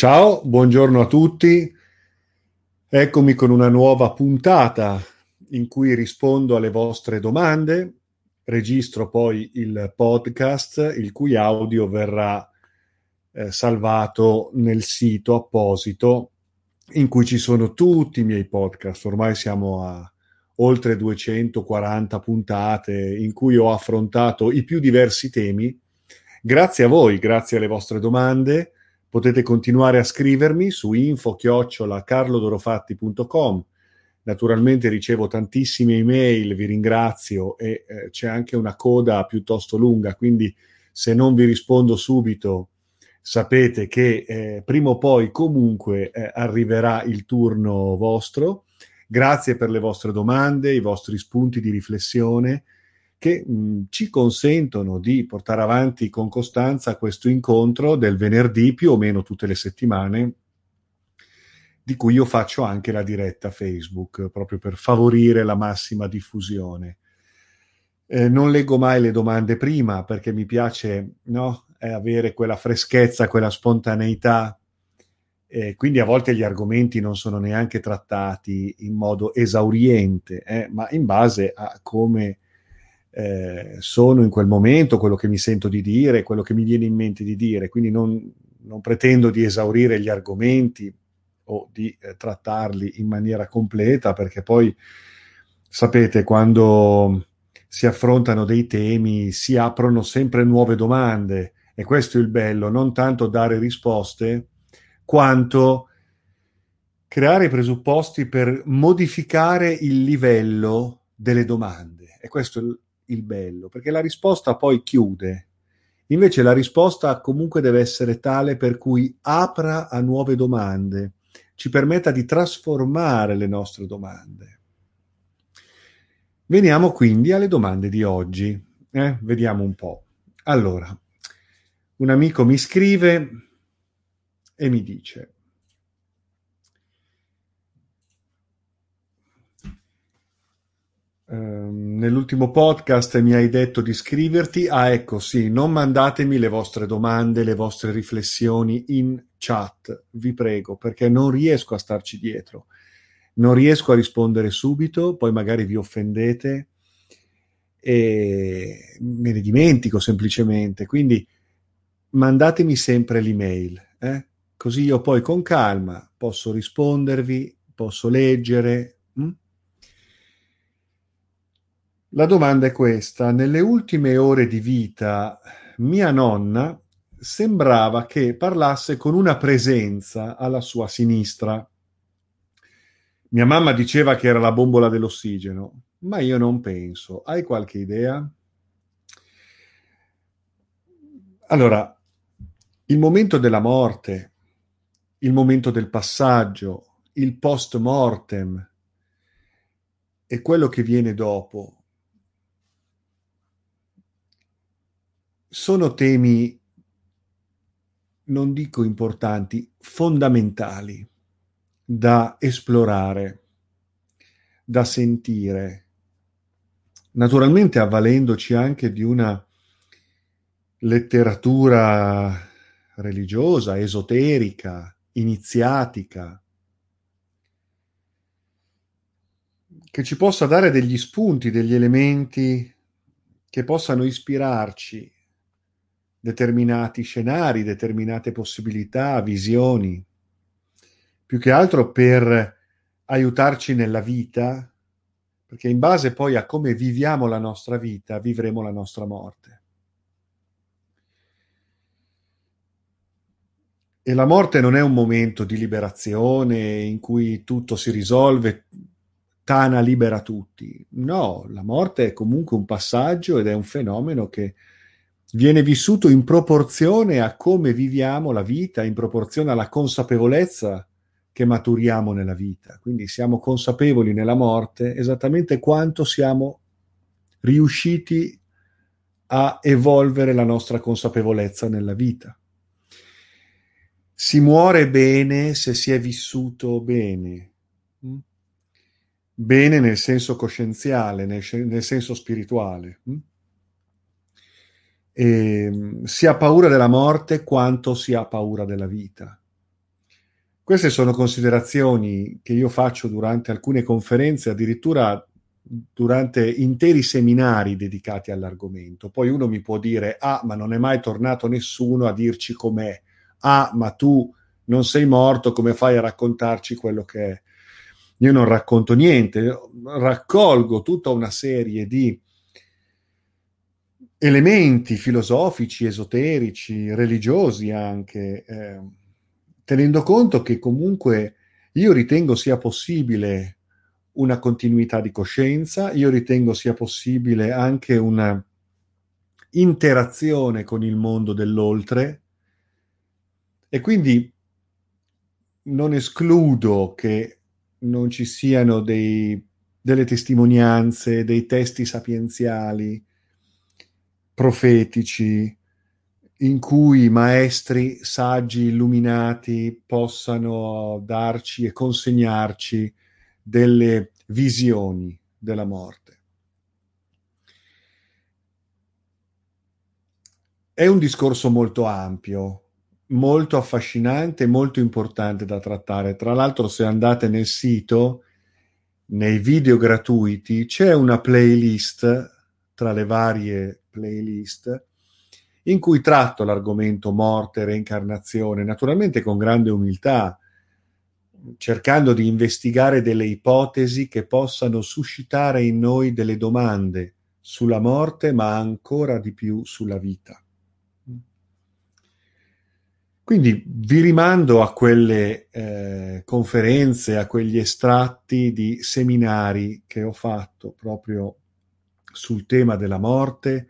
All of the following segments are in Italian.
Ciao, buongiorno a tutti. Eccomi con una nuova puntata in cui rispondo alle vostre domande. Registro poi il podcast, il cui audio verrà eh, salvato nel sito apposito in cui ci sono tutti i miei podcast. Ormai siamo a oltre 240 puntate in cui ho affrontato i più diversi temi. Grazie a voi, grazie alle vostre domande. Potete continuare a scrivermi su info-carlodorofatti.com. Naturalmente ricevo tantissime email, vi ringrazio e eh, c'è anche una coda piuttosto lunga, quindi se non vi rispondo subito sapete che eh, prima o poi comunque eh, arriverà il turno vostro. Grazie per le vostre domande, i vostri spunti di riflessione che mh, ci consentono di portare avanti con costanza questo incontro del venerdì più o meno tutte le settimane di cui io faccio anche la diretta Facebook proprio per favorire la massima diffusione. Eh, non leggo mai le domande prima perché mi piace no, avere quella freschezza, quella spontaneità. Eh, quindi a volte gli argomenti non sono neanche trattati in modo esauriente, eh, ma in base a come eh, sono in quel momento, quello che mi sento di dire, quello che mi viene in mente di dire. Quindi non, non pretendo di esaurire gli argomenti o di eh, trattarli in maniera completa, perché poi sapete, quando si affrontano dei temi si aprono sempre nuove domande e questo è il bello, non tanto dare risposte, quanto creare i presupposti per modificare il livello delle domande. E questo il bello, perché la risposta poi chiude. Invece la risposta comunque deve essere tale per cui apra a nuove domande, ci permetta di trasformare le nostre domande. Veniamo quindi alle domande di oggi. Eh? Vediamo un po'. Allora, un amico mi scrive e mi dice ehm, nell'ultimo podcast mi hai detto di scriverti. Ah, ecco, sì, non mandatemi le vostre domande, le vostre riflessioni in chat, vi prego, perché non riesco a starci dietro. Non riesco a rispondere subito, poi magari vi offendete e me ne dimentico semplicemente. Quindi mandatemi sempre l'email, eh? così io poi con calma posso rispondervi, posso leggere. Hm? La domanda è questa. Nelle ultime ore di vita, mia nonna sembrava che parlasse con una presenza alla sua sinistra. Mia mamma diceva che era la bombola dell'ossigeno, ma io non penso. Hai qualche idea? Allora, il momento della morte, il momento del passaggio, il post mortem e quello che viene dopo sono temi, non dico importanti, fondamentali da esplorare, da sentire, naturalmente avvalendoci anche di una letteratura religiosa, esoterica, iniziatica, che ci possa dare degli spunti, degli elementi che possano ispirarci determinati scenari, determinate possibilità, visioni, più che altro per aiutarci nella vita, perché in base poi a come viviamo la nostra vita, vivremo la nostra morte. E la morte non è un momento di liberazione in cui tutto si risolve, Tana libera tutti. No, la morte è comunque un passaggio ed è un fenomeno che viene vissuto in proporzione a come viviamo la vita, in proporzione alla consapevolezza che maturiamo nella vita. Quindi siamo consapevoli nella morte esattamente quanto siamo riusciti a evolvere la nostra consapevolezza nella vita. Si muore bene se si è vissuto bene. Mm? Bene nel senso coscienziale, nel, nel senso spirituale. Mm? E, mm, si paura della morte quanto si ha paura della vita. Queste sono considerazioni che io faccio durante alcune conferenze, addirittura durante interi seminari dedicati all'argomento. Poi uno mi può dire, ah, ma non è mai tornato nessuno a dirci com'è. Ah, ma tu non sei morto, come fai a raccontarci quello che è? Io non racconto niente, raccolgo tutta una serie di elementi filosofici, esoterici, religiosi anche, eh, tenendo conto che comunque io ritengo sia possibile una continuità di coscienza, io ritengo sia possibile anche una interazione con il mondo dell'oltre. E quindi non escludo che non ci siano dei, delle testimonianze, dei testi sapienziali, profetici, in cui maestri saggi illuminati possano darci e consegnarci delle visioni della morte. È un discorso molto ampio, molto affascinante, molto importante da trattare. Tra l'altro, se andate nel sito, nei video gratuiti, c'è una playlist tra le varie playlist in cui tratto l'argomento morte, reincarnazione, naturalmente con grande umiltà, cercando di investigare delle ipotesi che possano suscitare in noi delle domande sulla morte, ma ancora di più sulla vita. Quindi vi rimando a quelle eh, conferenze, a quegli estratti di seminari che ho fatto proprio sul tema della morte,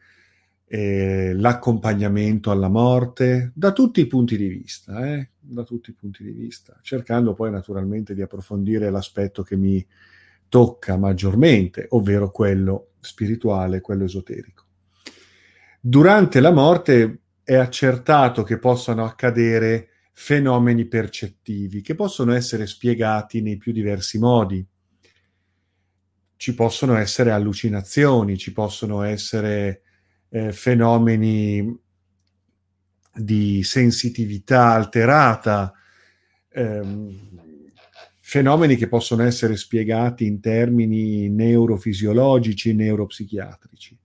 eh, l'accompagnamento alla morte, da tutti i punti di vista, eh? da tutti i punti di vista, cercando poi naturalmente di approfondire l'aspetto che mi tocca maggiormente, ovvero quello spirituale, quello esoterico. Durante la morte è accertato che possano accadere fenomeni percettivi che possono essere spiegati nei più diversi modi. Ci possono essere allucinazioni, ci possono essere eh, fenomeni di sensitività alterata, ehm, fenomeni che possono essere spiegati in termini neurofisiologici, neuropsichiatrici.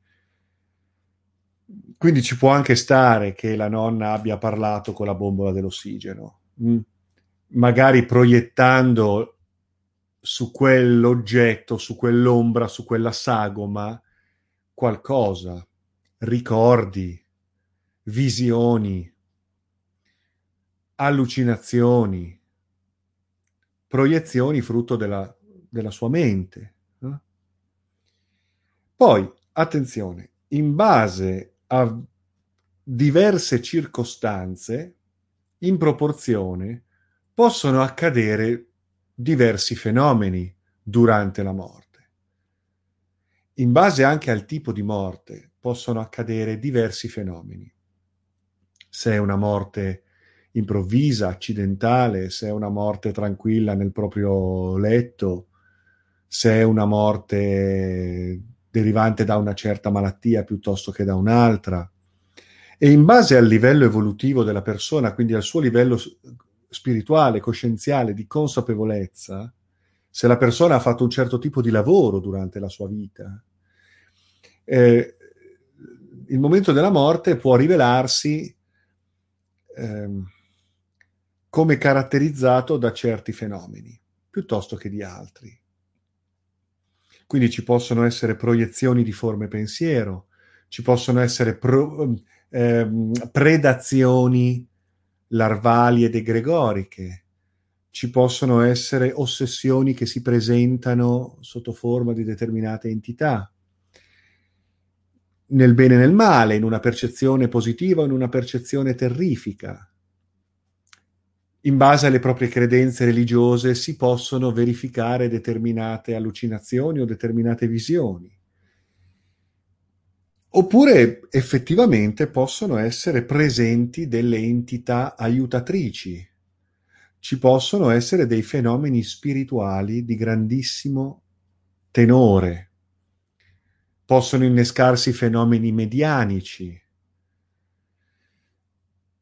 Quindi ci può anche stare che la nonna abbia parlato con la bombola dell'ossigeno, mh? Mm? magari proiettando su quell'oggetto, su quell'ombra, su quella sagoma qualcosa, ricordi, visioni, allucinazioni, proiezioni frutto della, della sua mente. Eh? Poi, attenzione, in base a diverse circostanze, in proporzione, possono accadere diversi fenomeni durante la morte. In base anche al tipo di morte possono accadere diversi fenomeni. Se è una morte improvvisa, accidentale, se è una morte tranquilla nel proprio letto, se è una morte derivante da una certa malattia piuttosto che da un'altra. E in base al livello evolutivo della persona, quindi al suo livello spirituale, coscienziale, di consapevolezza, se la persona ha fatto un certo tipo di lavoro durante la sua vita, eh, il momento della morte può rivelarsi eh, come caratterizzato da certi fenomeni, piuttosto che di altri. Quindi ci possono essere proiezioni di forme pensiero, ci possono essere pro, eh, predazioni larvali ed egregoriche, ci possono essere ossessioni che si presentano sotto forma di determinate entità, nel bene e nel male, in una percezione positiva o in una percezione terrifica. In base alle proprie credenze religiose si possono verificare determinate allucinazioni o determinate visioni. Oppure effettivamente possono essere presenti delle entità aiutatrici. Ci possono essere dei fenomeni spirituali di grandissimo tenore. Possono innescarsi fenomeni medianici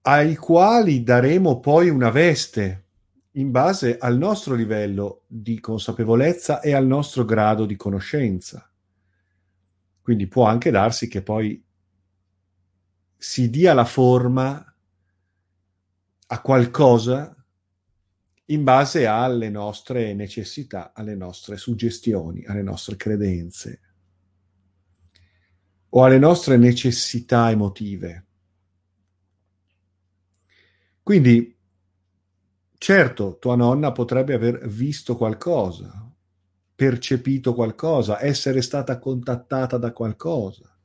ai quali daremo poi una veste in base al nostro livello di consapevolezza e al nostro grado di conoscenza. Quindi può anche darsi che poi si dia la forma a qualcosa in base alle nostre necessità, alle nostre suggestioni, alle nostre credenze o alle nostre necessità emotive. Quindi, certo, tua nonna potrebbe aver visto qualcosa, percepito qualcosa, essere stata contattata da qualcosa,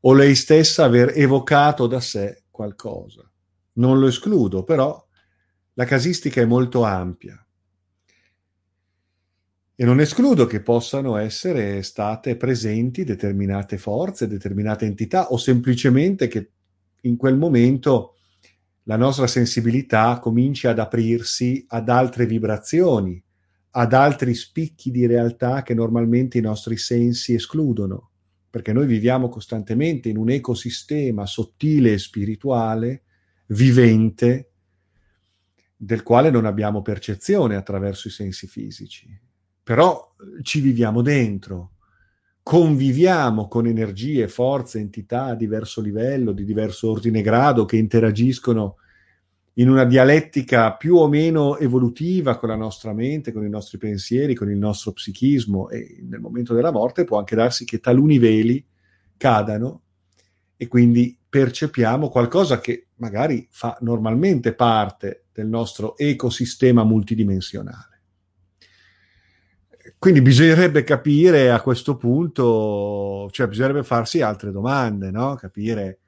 o lei stessa aver evocato da sé qualcosa. Non lo escludo, però la casistica è molto ampia. E non escludo che possano essere state presenti determinate forze, determinate entità, o semplicemente che in quel momento la nostra sensibilità cominci ad aprirsi ad altre vibrazioni, ad altri spicchi di realtà che normalmente i nostri sensi escludono, perché noi viviamo costantemente in un ecosistema sottile e spirituale, vivente, del quale non abbiamo percezione attraverso i sensi fisici. Però ci viviamo dentro, conviviamo con energie, forze, entità a diverso livello, di diverso ordine grado, che interagiscono in una dialettica più o meno evolutiva con la nostra mente, con i nostri pensieri, con il nostro psichismo e nel momento della morte può anche darsi che taluni veli cadano e quindi percepiamo qualcosa che magari fa normalmente parte del nostro ecosistema multidimensionale. Quindi bisognerebbe capire a questo punto, cioè bisognerebbe farsi altre domande, no? Capire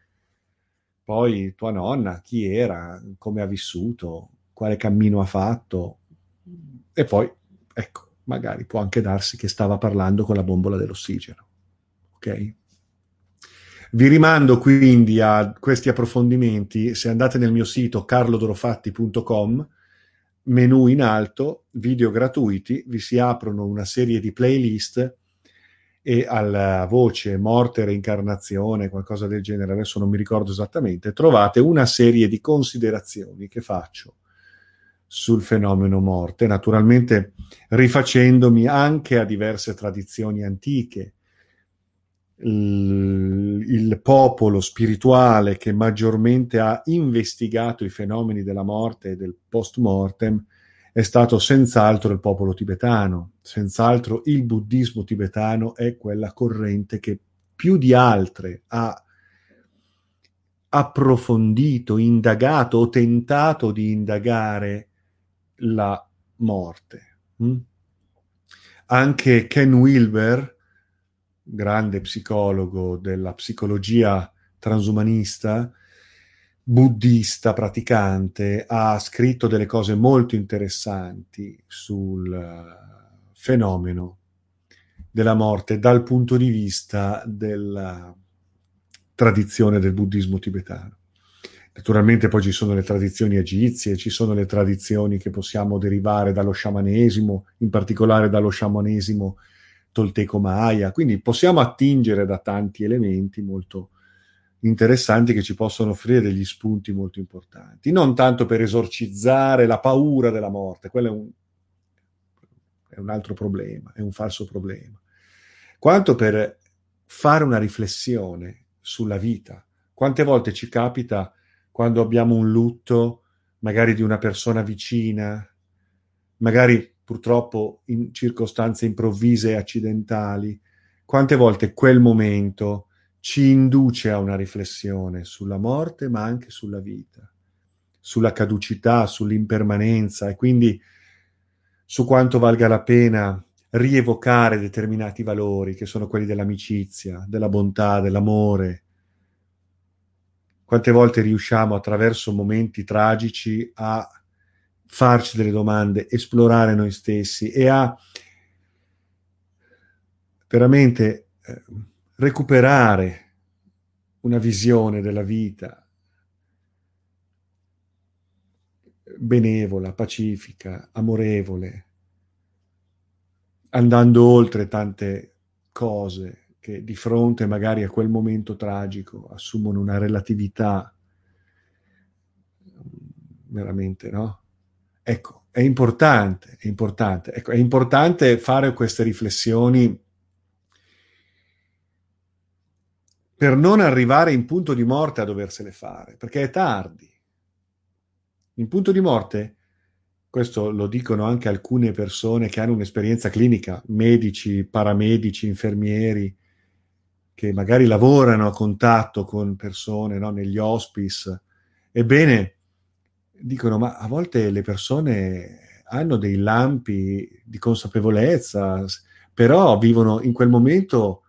poi tua nonna, chi era, come ha vissuto, quale cammino ha fatto e poi, ecco, magari può anche darsi che stava parlando con la bombola dell'ossigeno. Ok? Vi rimando quindi a questi approfondimenti. Se andate nel mio sito carlodorofatti.com, menu in alto, video gratuiti, vi si aprono una serie di playlist e alla voce morte, reincarnazione, qualcosa del genere, adesso non mi ricordo esattamente, trovate una serie di considerazioni che faccio sul fenomeno morte, naturalmente rifacendomi anche a diverse tradizioni antiche. Il popolo spirituale che maggiormente ha investigato i fenomeni della morte e del post mortem è stato senz'altro il popolo tibetano. Senz'altro il buddismo tibetano è quella corrente che più di altre ha approfondito, indagato o tentato di indagare la morte. Mm? Anche Ken Wilber, grande psicologo della psicologia transumanista, buddista praticante, ha scritto delle cose molto interessanti sul eh, fenomeno della morte dal punto di vista della tradizione del buddismo tibetano. Naturalmente poi ci sono le tradizioni egizie, ci sono le tradizioni che possiamo derivare dallo sciamanesimo, in particolare dallo sciamanesimo Tolteco Maya, quindi possiamo attingere da tanti elementi molto interessanti che ci possono offrire degli spunti molto importanti, non tanto per esorcizzare la paura della morte, quello è un, è un altro problema, è un falso problema, quanto per fare una riflessione sulla vita. Quante volte ci capita quando abbiamo un lutto, magari di una persona vicina, magari purtroppo in circostanze improvvise e accidentali, quante volte quel momento ci induce a una riflessione sulla morte, ma anche sulla vita, sulla caducità, sull'impermanenza e quindi su quanto valga la pena rievocare determinati valori che sono quelli dell'amicizia, della bontà, dell'amore. Quante volte riusciamo attraverso momenti tragici a farci delle domande, esplorare noi stessi e a veramente eh, recuperare una visione della vita benevola, pacifica, amorevole, andando oltre tante cose che di fronte magari a quel momento tragico assumono una relatività veramente, no? Ecco, è importante, è importante. Ecco, è importante fare queste riflessioni per non arrivare in punto di morte a doversele fare, perché è tardi. In punto di morte, questo lo dicono anche alcune persone che hanno un'esperienza clinica, medici, paramedici, infermieri, che magari lavorano a contatto con persone no, negli hospice. Ebbene, dicono, ma a volte le persone hanno dei lampi di consapevolezza, però vivono in quel momento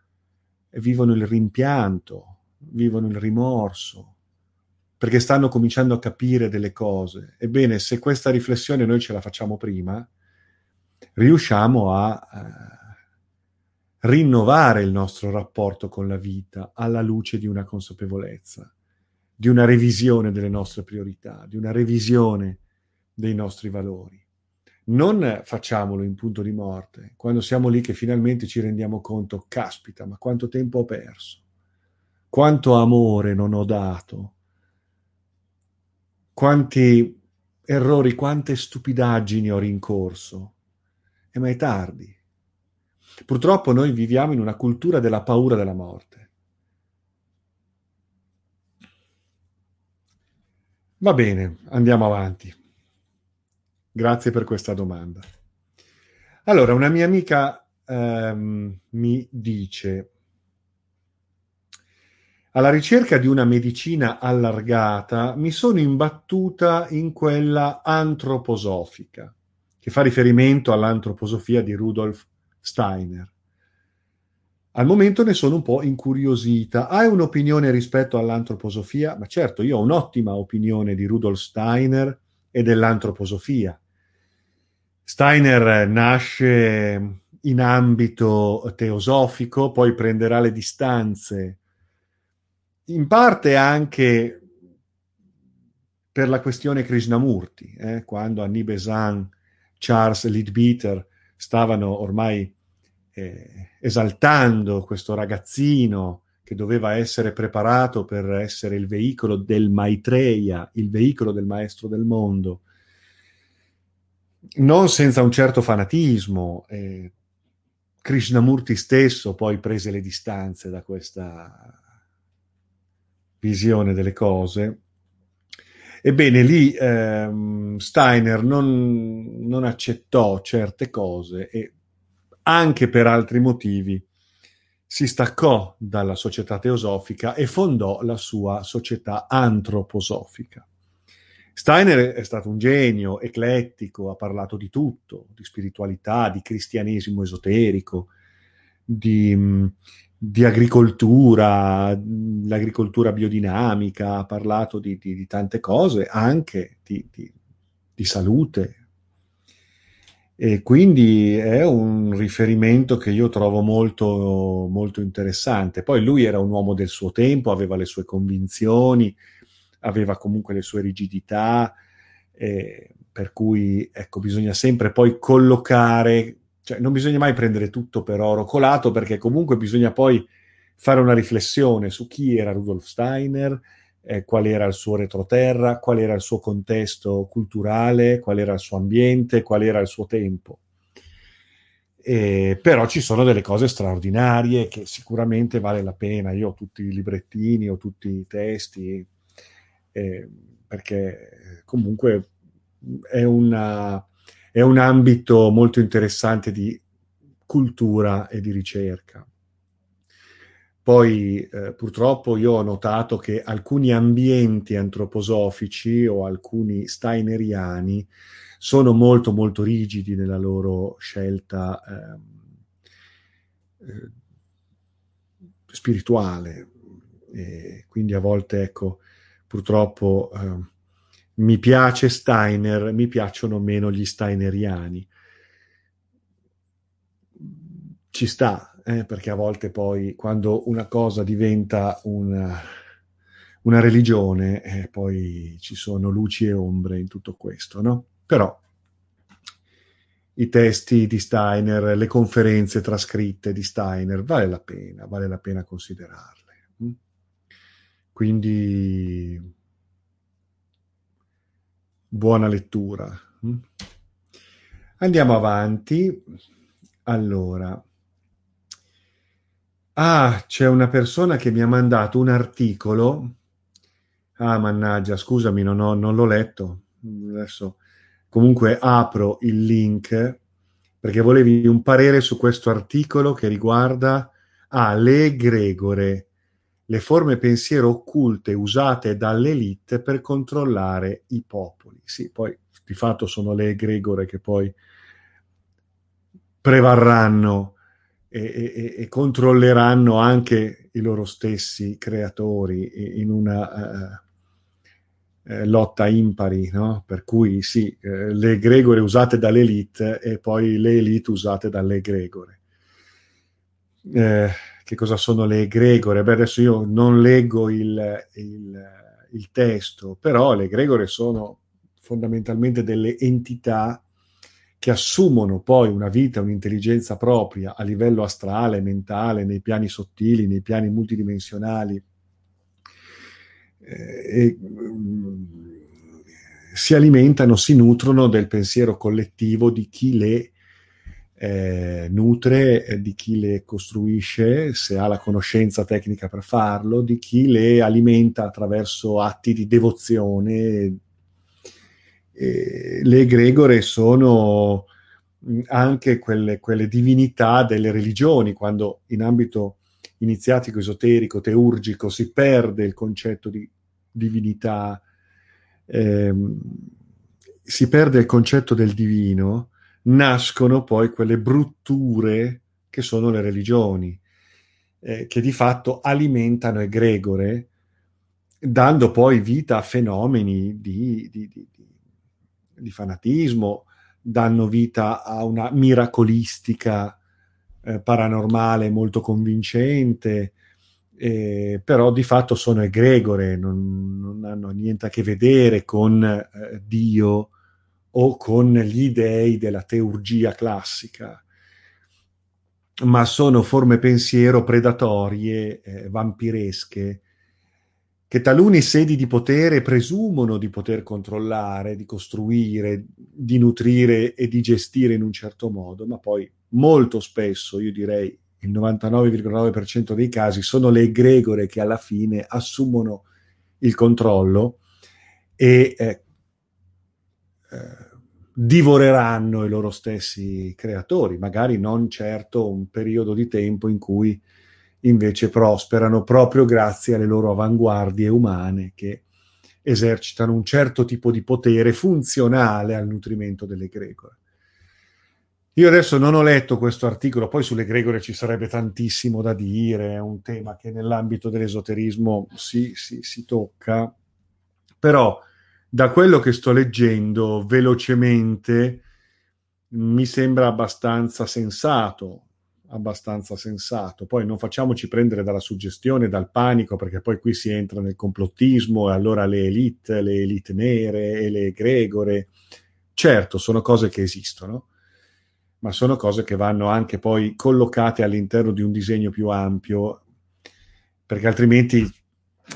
vivono il rimpianto, vivono il rimorso, perché stanno cominciando a capire delle cose. Ebbene, se questa riflessione noi ce la facciamo prima, riusciamo a eh, rinnovare il nostro rapporto con la vita alla luce di una consapevolezza, di una revisione delle nostre priorità, di una revisione dei nostri valori non facciamolo in punto di morte, quando siamo lì che finalmente ci rendiamo conto, caspita, ma quanto tempo ho perso, quanto amore non ho dato, quanti errori, quante stupidaggini ho rincorso. E ma è tardi. Purtroppo noi viviamo in una cultura della paura della morte. Va bene, andiamo avanti. Grazie per questa domanda. Allora, una mia amica ehm, mi dice, alla ricerca di una medicina allargata mi sono imbattuta in quella antroposofica, che fa riferimento all'antroposofia di Rudolf Steiner. Al momento ne sono un po' incuriosita. Hai un'opinione rispetto all'antroposofia? Ma certo, io ho un'ottima opinione di Rudolf Steiner e dell'antroposofia. Steiner nasce in ambito teosofico, poi prenderà le distanze, in parte anche per la questione Krishnamurti, eh, quando Annie Besant, Charles Leadbeater stavano ormai eh, esaltando questo ragazzino che doveva essere preparato per essere il veicolo del Maitreya, il veicolo del maestro del mondo non senza un certo fanatismo. Eh, Krishnamurti stesso poi prese le distanze da questa visione delle cose. Ebbene, lì ehm, Steiner non, non, accettò certe cose e anche per altri motivi si staccò dalla società teosofica e fondò la sua società antroposofica. Steiner è stato un genio, eclettico, ha parlato di tutto, di spiritualità, di cristianesimo esoterico, di, di agricoltura, l'agricoltura biodinamica, ha parlato di, di, di tante cose, anche di, salute. E quindi è un riferimento che io trovo molto, molto interessante. Poi lui era un uomo del suo tempo, aveva le sue convinzioni, aveva comunque le sue rigidità, eh, per cui ecco, bisogna sempre poi collocare, cioè non bisogna mai prendere tutto per oro colato, perché comunque bisogna poi fare una riflessione su chi era Rudolf Steiner, eh, qual era il suo retroterra, qual era il suo contesto culturale, qual era il suo ambiente, qual era il suo tempo. Eh, però ci sono delle cose straordinarie che sicuramente vale la pena. Io ho tutti i librettini, ho tutti i testi, eh, perché comunque è, una, è un ambito molto interessante di cultura e di ricerca. Poi eh, purtroppo io ho notato che alcuni ambienti antroposofici o alcuni steineriani sono molto molto rigidi nella loro scelta eh, eh, spirituale. E quindi a volte ecco purtroppo eh, mi piace Steiner, mi piacciono meno gli steineriani. Ci sta, eh, perché a volte poi quando una cosa diventa una, una religione, eh, poi ci sono luci e ombre in tutto questo, no? Però i testi di Steiner, le conferenze trascritte di Steiner, vale la pena, vale la pena considerarle. Mm? Quindi buona lettura. Mm? Andiamo avanti. Allora. Ah, c'è una persona che mi ha mandato un articolo. Ah, mannaggia, scusami, non, ho, non l'ho letto. Adesso comunque apro il link perché volevi un parere su questo articolo che riguarda ah, le egregore, le forme pensiero occulte usate dall'elite per controllare i popoli. Sì, poi di fatto sono le egregore che poi prevarranno e, e, e controlleranno anche i loro stessi creatori in una... Uh, lotta impari, no? per cui sì, eh, le egregore usate dall'elite e poi le elite usate dalle egregore. Eh, che cosa sono le egregore? Beh, adesso io non leggo il, il, il testo, però le egregore sono fondamentalmente delle entità che assumono poi una vita, un'intelligenza propria a livello astrale, mentale, nei piani sottili, nei piani multidimensionali, eh, e, mm, si alimentano, si nutrono del pensiero collettivo di chi le eh, nutre, eh, di chi le costruisce, se ha la conoscenza tecnica per farlo, di chi le alimenta attraverso atti di devozione. E le egregore sono anche quelle, quelle divinità delle religioni, quando in ambito iniziatico, esoterico, teurgico si perde il concetto di divinità, ehm, si perde il concetto del divino, nascono poi quelle brutture che sono le religioni, eh, che di fatto alimentano egregore, dando poi vita a fenomeni di, di, di fanatismo, danno vita a una miracolistica eh, paranormale molto convincente, eh, però di fatto sono egregore, non, non, hanno niente a che vedere con eh, Dio o con gli dei della teurgia classica, ma sono forme pensiero predatorie, eh, vampiresche, che taluni sedi di potere presumono di poter controllare, di costruire, di nutrire e di gestire in un certo modo, ma poi molto spesso, io direi il 99,9% dei casi, sono le egregore che alla fine assumono il controllo e eh, eh, divoreranno i loro stessi creatori, magari non certo un periodo di tempo in cui invece prosperano proprio grazie alle loro avanguardie umane che esercitano un certo tipo di potere funzionale al nutrimento delle gregore. Io adesso non ho letto questo articolo, poi sulle Gregore ci sarebbe tantissimo da dire, è un tema che nell'ambito dell'esoterismo si, si, si tocca, però da quello che sto leggendo velocemente mi sembra abbastanza sensato, abbastanza sensato. Poi non facciamoci prendere dalla suggestione, dal panico, perché poi qui si entra nel complottismo e allora le elite, le elite nere e le gregore. Certo, sono cose che esistono, ma sono cose che vanno anche poi collocate all'interno di un disegno più ampio, perché altrimenti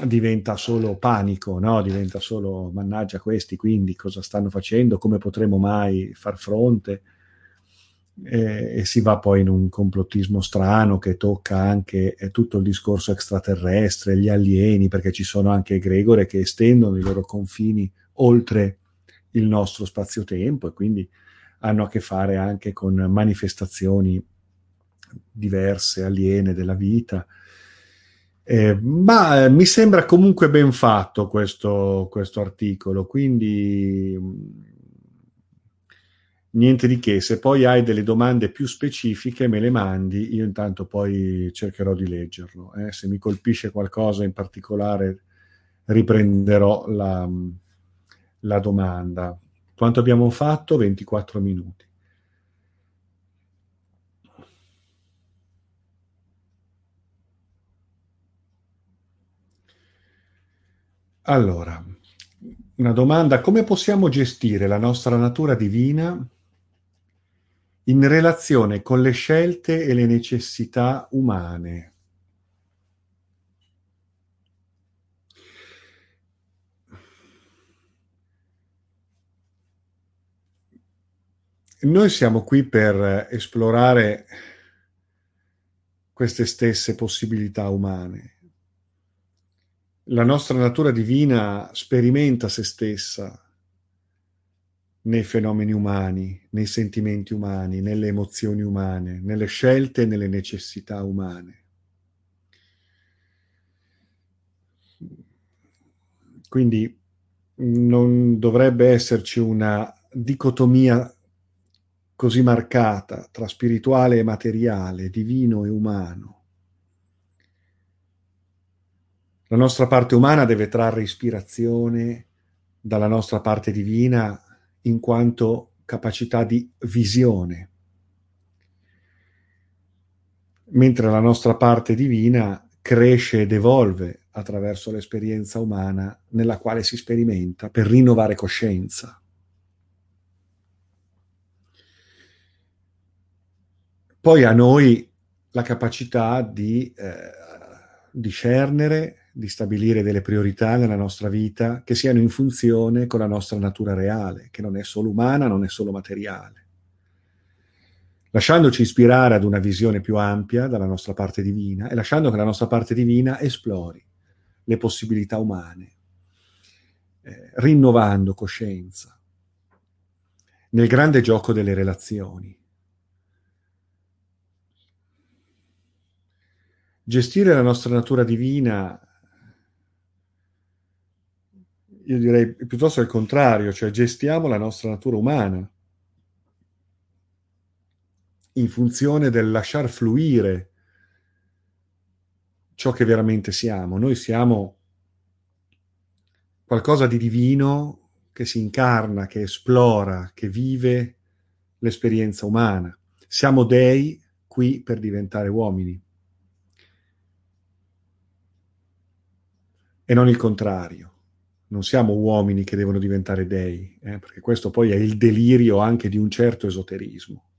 diventa solo panico, no? diventa solo mannaggia questi, quindi cosa stanno facendo, come potremo mai far fronte e, e si va poi in un complottismo strano che tocca anche eh, tutto il discorso extraterrestre, gli alieni, perché ci sono anche egregore che estendono i loro confini oltre il nostro spazio-tempo e quindi hanno a che fare anche con manifestazioni diverse, aliene della vita. Eh, ma eh, mi sembra comunque ben fatto questo, questo articolo, quindi mm, niente di che. Se poi hai delle domande più specifiche, me le mandi, io intanto poi cercherò di leggerlo. Eh. Se mi colpisce qualcosa in particolare, riprenderò la, la domanda. Quanto abbiamo fatto? 24 minuti. Allora, una domanda, come possiamo gestire la nostra natura divina in relazione con le scelte e le necessità umane? noi siamo qui per esplorare queste stesse possibilità umane. La nostra natura divina sperimenta se stessa nei fenomeni umani, nei sentimenti umani, nelle emozioni umane, nelle scelte e nelle necessità umane. Quindi non dovrebbe esserci una dicotomia così marcata tra spirituale e materiale, divino e umano. La nostra parte umana deve trarre ispirazione dalla nostra parte divina in quanto capacità di visione, mentre la nostra parte divina cresce ed evolve attraverso l'esperienza umana nella quale si sperimenta per rinnovare coscienza. Poi a noi la capacità di eh, discernere di stabilire delle priorità nella nostra vita che siano in funzione con la nostra natura reale, che non è solo umana, non è solo materiale. Lasciandoci ispirare ad una visione più ampia dalla nostra parte divina e lasciando che la nostra parte divina esplori le possibilità umane, eh, rinnovando coscienza nel grande gioco delle relazioni. Gestire la nostra natura divina io direi piuttosto il contrario, cioè gestiamo la nostra natura umana in funzione del lasciar fluire ciò che veramente siamo. Noi siamo qualcosa di divino che si incarna, che esplora, che vive l'esperienza umana. Siamo dei qui per diventare uomini. E non il contrario non siamo uomini che devono diventare dei, eh, perché questo poi è il delirio anche di un certo esoterismo.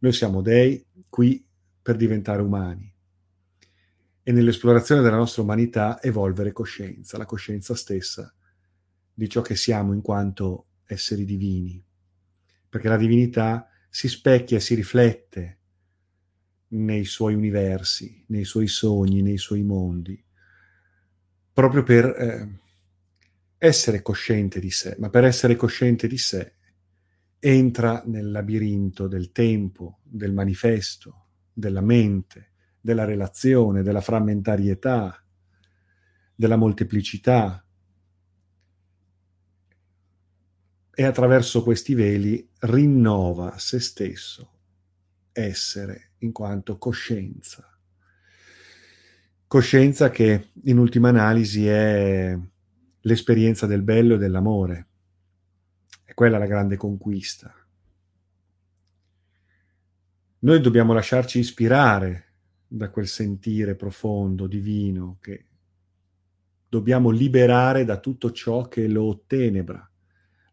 Noi siamo dei qui per diventare umani e nell'esplorazione della nostra umanità evolvere coscienza, la coscienza stessa di ciò che siamo in quanto esseri divini, perché la divinità si specchia e si riflette nei suoi universi, nei suoi sogni, nei suoi mondi, proprio per... Eh, essere cosciente di sé, ma per essere cosciente di sé entra nel labirinto del tempo, del manifesto, della mente, della relazione, della frammentarietà, della molteplicità. E attraverso questi veli rinnova se stesso, essere in quanto coscienza. Coscienza che in ultima analisi è l'esperienza del bello e dell'amore. È quella la grande conquista. Noi dobbiamo lasciarci ispirare da quel sentire profondo, divino, che dobbiamo liberare da tutto ciò che lo ottenebra,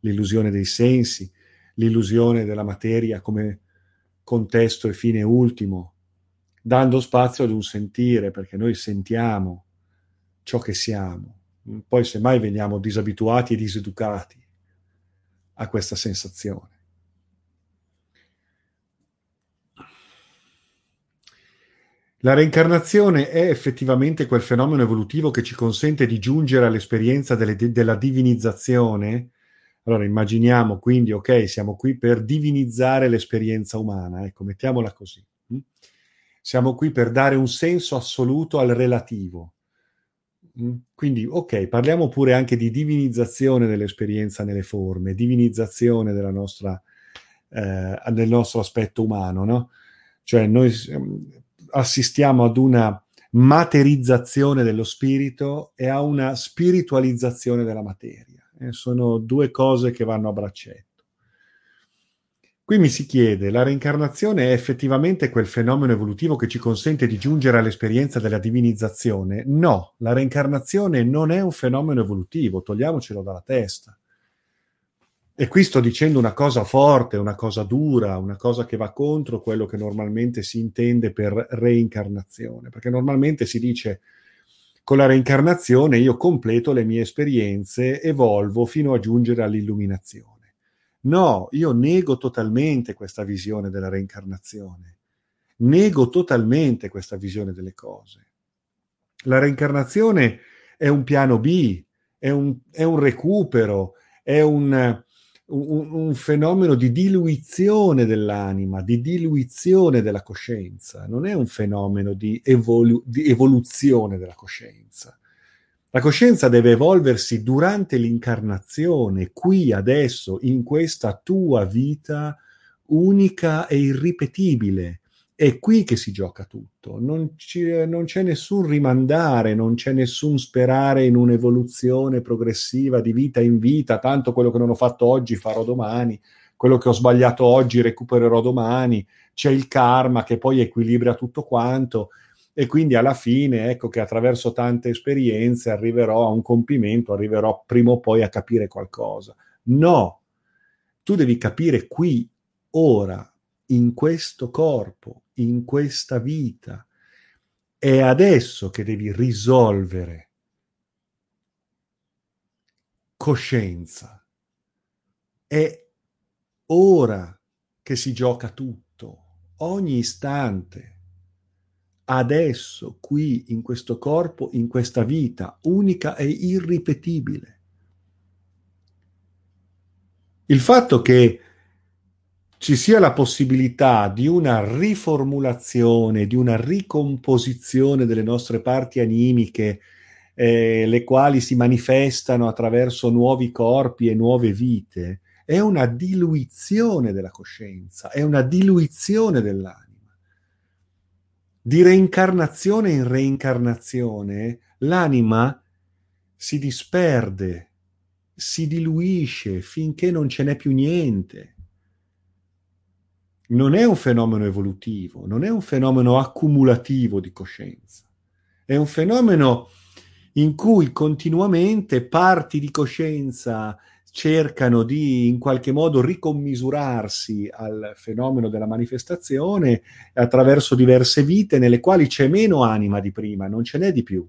l'illusione dei sensi, l'illusione della materia come contesto e fine ultimo, dando spazio ad un sentire, perché noi sentiamo ciò che siamo, poi semmai veniamo disabituati e diseducati a questa sensazione. La reincarnazione è effettivamente quel fenomeno evolutivo che ci consente di giungere all'esperienza delle, della divinizzazione. Allora immaginiamo quindi, ok, siamo qui per divinizzare l'esperienza umana, ecco, mettiamola così. Hm? Siamo qui per dare un senso assoluto al relativo, Mm. Quindi, ok, parliamo pure anche di divinizzazione dell'esperienza nelle forme, divinizzazione nostra, eh, del nostro aspetto umano, no? Cioè noi ehm, assistiamo ad una materizzazione dello spirito e a una spiritualizzazione della materia. Eh, sono due cose che vanno a braccetto. Qui mi si chiede, la reincarnazione è effettivamente quel fenomeno evolutivo che ci consente di giungere all'esperienza della divinizzazione? No, la reincarnazione non è un fenomeno evolutivo, togliamocelo dalla testa. E qui sto dicendo una cosa forte, una cosa dura, una cosa che va contro quello che normalmente si intende per reincarnazione, perché normalmente si dice con la reincarnazione io completo le mie esperienze, evolvo fino a giungere all'illuminazione. No, io nego totalmente questa visione della reincarnazione. Nego totalmente questa visione delle cose. La reincarnazione è un piano B, è un, è un recupero, è un, un, un, fenomeno di diluizione dell'anima, di diluizione della coscienza, non è un fenomeno di, evolu- di evoluzione della coscienza. La coscienza deve evolversi durante l'incarnazione, qui, adesso, in questa tua vita unica e irripetibile. È qui che si gioca tutto, non, ci, non c'è nessun rimandare, non c'è nessun sperare in un'evoluzione progressiva di vita in vita, tanto quello che non ho fatto oggi farò domani, quello che ho sbagliato oggi recupererò domani, c'è il karma che poi equilibra tutto quanto e quindi alla fine ecco che attraverso tante esperienze arriverò a un compimento, arriverò prima o poi a capire qualcosa. No, tu devi capire qui, ora, in questo corpo, in questa vita. È adesso che devi risolvere coscienza. È ora che si gioca tutto, ogni istante adesso, qui, in questo corpo, in questa vita, unica e irripetibile. Il fatto che ci sia la possibilità di una riformulazione, di una ricomposizione delle nostre parti animiche, eh, le quali si manifestano attraverso nuovi corpi e nuove vite, è una diluizione della coscienza, è una diluizione dell'anima di reincarnazione in reincarnazione, l'anima si disperde, si diluisce finché non ce n'è più niente. Non è un fenomeno evolutivo, non è un fenomeno accumulativo di coscienza, è un fenomeno in cui continuamente parti di coscienza cercano di in qualche modo ricommisurarsi al fenomeno della manifestazione attraverso diverse vite nelle quali c'è meno anima di prima, non ce n'è di più.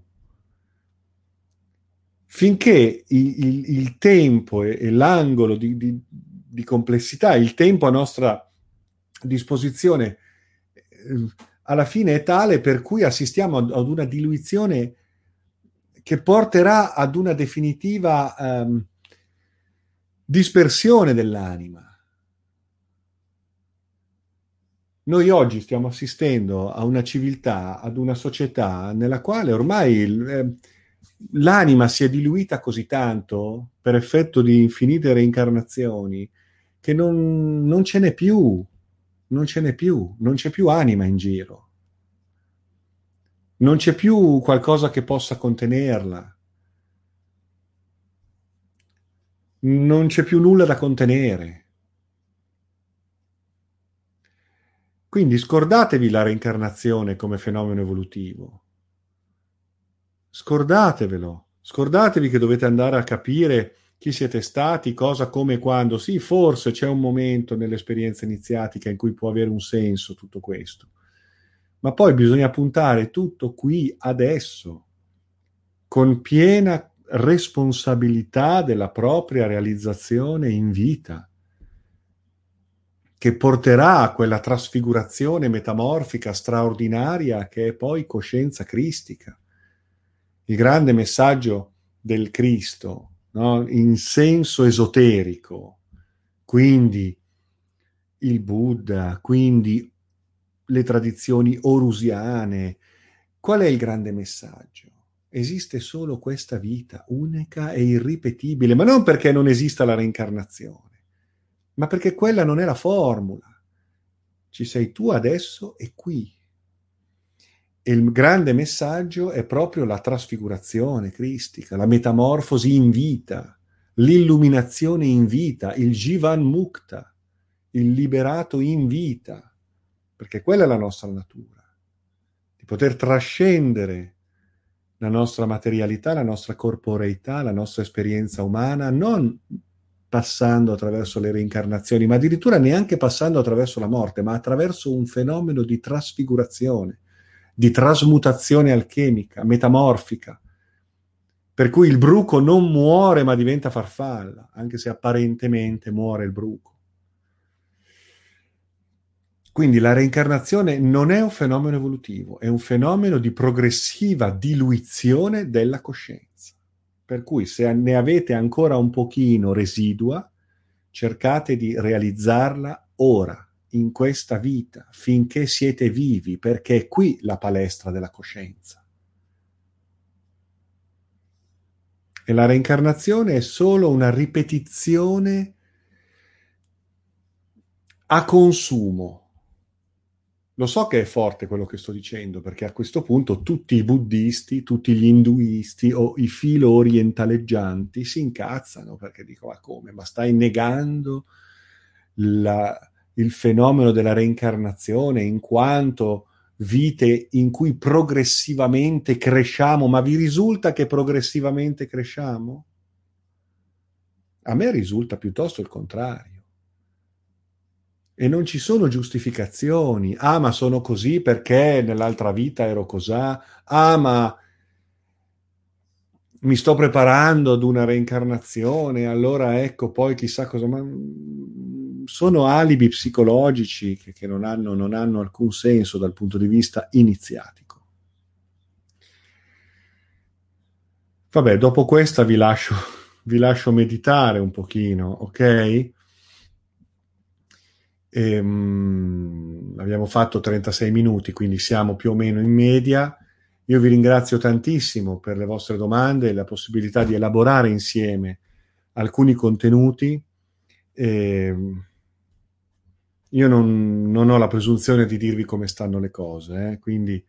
Finché il, il, il tempo e, e l'angolo di, di, di, complessità, il tempo a nostra disposizione, eh, alla fine è tale per cui assistiamo ad, una diluizione che porterà ad una definitiva... Um, dispersione dell'anima. Noi oggi stiamo assistendo a una civiltà, ad una società nella quale ormai eh, l'anima si è diluita così tanto per effetto di infinite reincarnazioni che non, non ce n'è più, non ce n'è più, non c'è più anima in giro. Non c'è più qualcosa che possa contenerla. Non c'è più nulla da contenere. Quindi scordatevi la reincarnazione come fenomeno evolutivo. Scordatevelo. Scordatevi che dovete andare a capire chi siete stati, cosa, come, quando. Sì, forse c'è un momento nell'esperienza iniziatica in cui può avere un senso tutto questo. Ma poi bisogna puntare tutto qui, adesso, con piena responsabilità della propria realizzazione in vita, che porterà a quella trasfigurazione metamorfica straordinaria che è poi coscienza cristica. Il grande messaggio del Cristo, no? in senso esoterico, quindi il Buddha, quindi le tradizioni orusiane. Qual è il grande messaggio? Esiste solo questa vita, unica e irripetibile, ma non perché non esista la reincarnazione, ma perché quella non è la formula. Ci sei tu adesso e qui. E il grande messaggio è proprio la trasfigurazione cristica, la metamorfosi in vita, l'illuminazione in vita, il Jivan Mukta, il liberato in vita, perché quella è la nostra natura, di poter trascendere la nostra materialità, la nostra corporeità, la nostra esperienza umana, non passando attraverso le reincarnazioni, ma addirittura neanche passando attraverso la morte, ma attraverso un fenomeno di trasfigurazione, di trasmutazione alchemica, metamorfica, Per cui il bruco non muore ma diventa farfalla, anche se apparentemente muore il bruco. Quindi la reincarnazione non è un fenomeno evolutivo, è un fenomeno di progressiva diluizione della coscienza. Per cui se ne avete ancora un pochino residua, cercate di realizzarla ora, in questa vita, finché siete vivi, perché è qui la palestra della coscienza. E la reincarnazione è solo una ripetizione a consumo lo so che è forte quello che sto dicendo, perché a questo punto tutti i buddisti, tutti gli induisti o i filo orientaleggianti si incazzano perché dicono: Ma come? Ma stai negando la, il fenomeno della reincarnazione in quanto vite in cui progressivamente cresciamo, ma vi risulta che progressivamente cresciamo? A me risulta piuttosto il contrario e non ci sono giustificazioni. Ah, ma sono così perché nell'altra vita ero cosà. Ah, ma mi sto preparando ad una reincarnazione, allora ecco poi chissà cosa. Ma mm, sono alibi psicologici che, che non, hanno, non hanno alcun senso dal punto di vista iniziatico. Vabbè, dopo questa vi lascio, vi lascio meditare un pochino, ok? Ehm, abbiamo fatto 36 minuti, quindi siamo più o meno in media. Io vi ringrazio tantissimo per le vostre domande e la possibilità di elaborare insieme alcuni contenuti. Ehm, io non, non, ho la presunzione di dirvi come stanno le cose, eh? quindi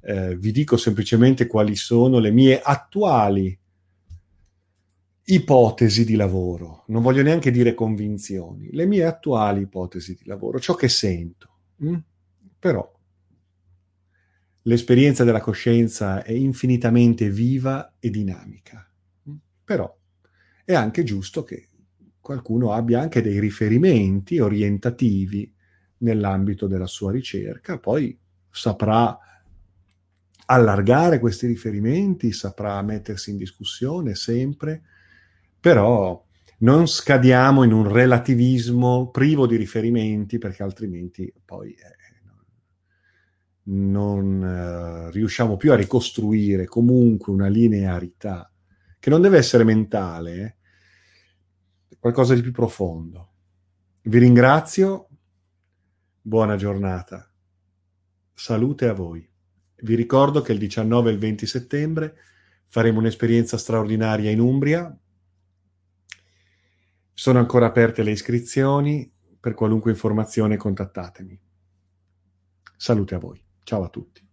eh, vi dico semplicemente quali sono le mie attuali ipotesi di lavoro, non voglio neanche dire convinzioni, le mie attuali ipotesi di lavoro, ciò che sento. Mm? Però l'esperienza della coscienza è infinitamente viva e dinamica. Mm? Però è anche giusto che qualcuno abbia anche dei riferimenti orientativi nell'ambito della sua ricerca, poi saprà allargare questi riferimenti, saprà mettersi in discussione sempre, però non scadiamo in un relativismo privo di riferimenti perché altrimenti poi eh, non eh, riusciamo più a ricostruire comunque una linearità che non deve essere mentale, eh, qualcosa di più profondo. Vi ringrazio, buona giornata, salute a voi. Vi ricordo che il 19 e il 20 settembre faremo un'esperienza straordinaria in Umbria sono ancora aperte le iscrizioni, per qualunque informazione contattatemi. Salute a voi. Ciao a tutti.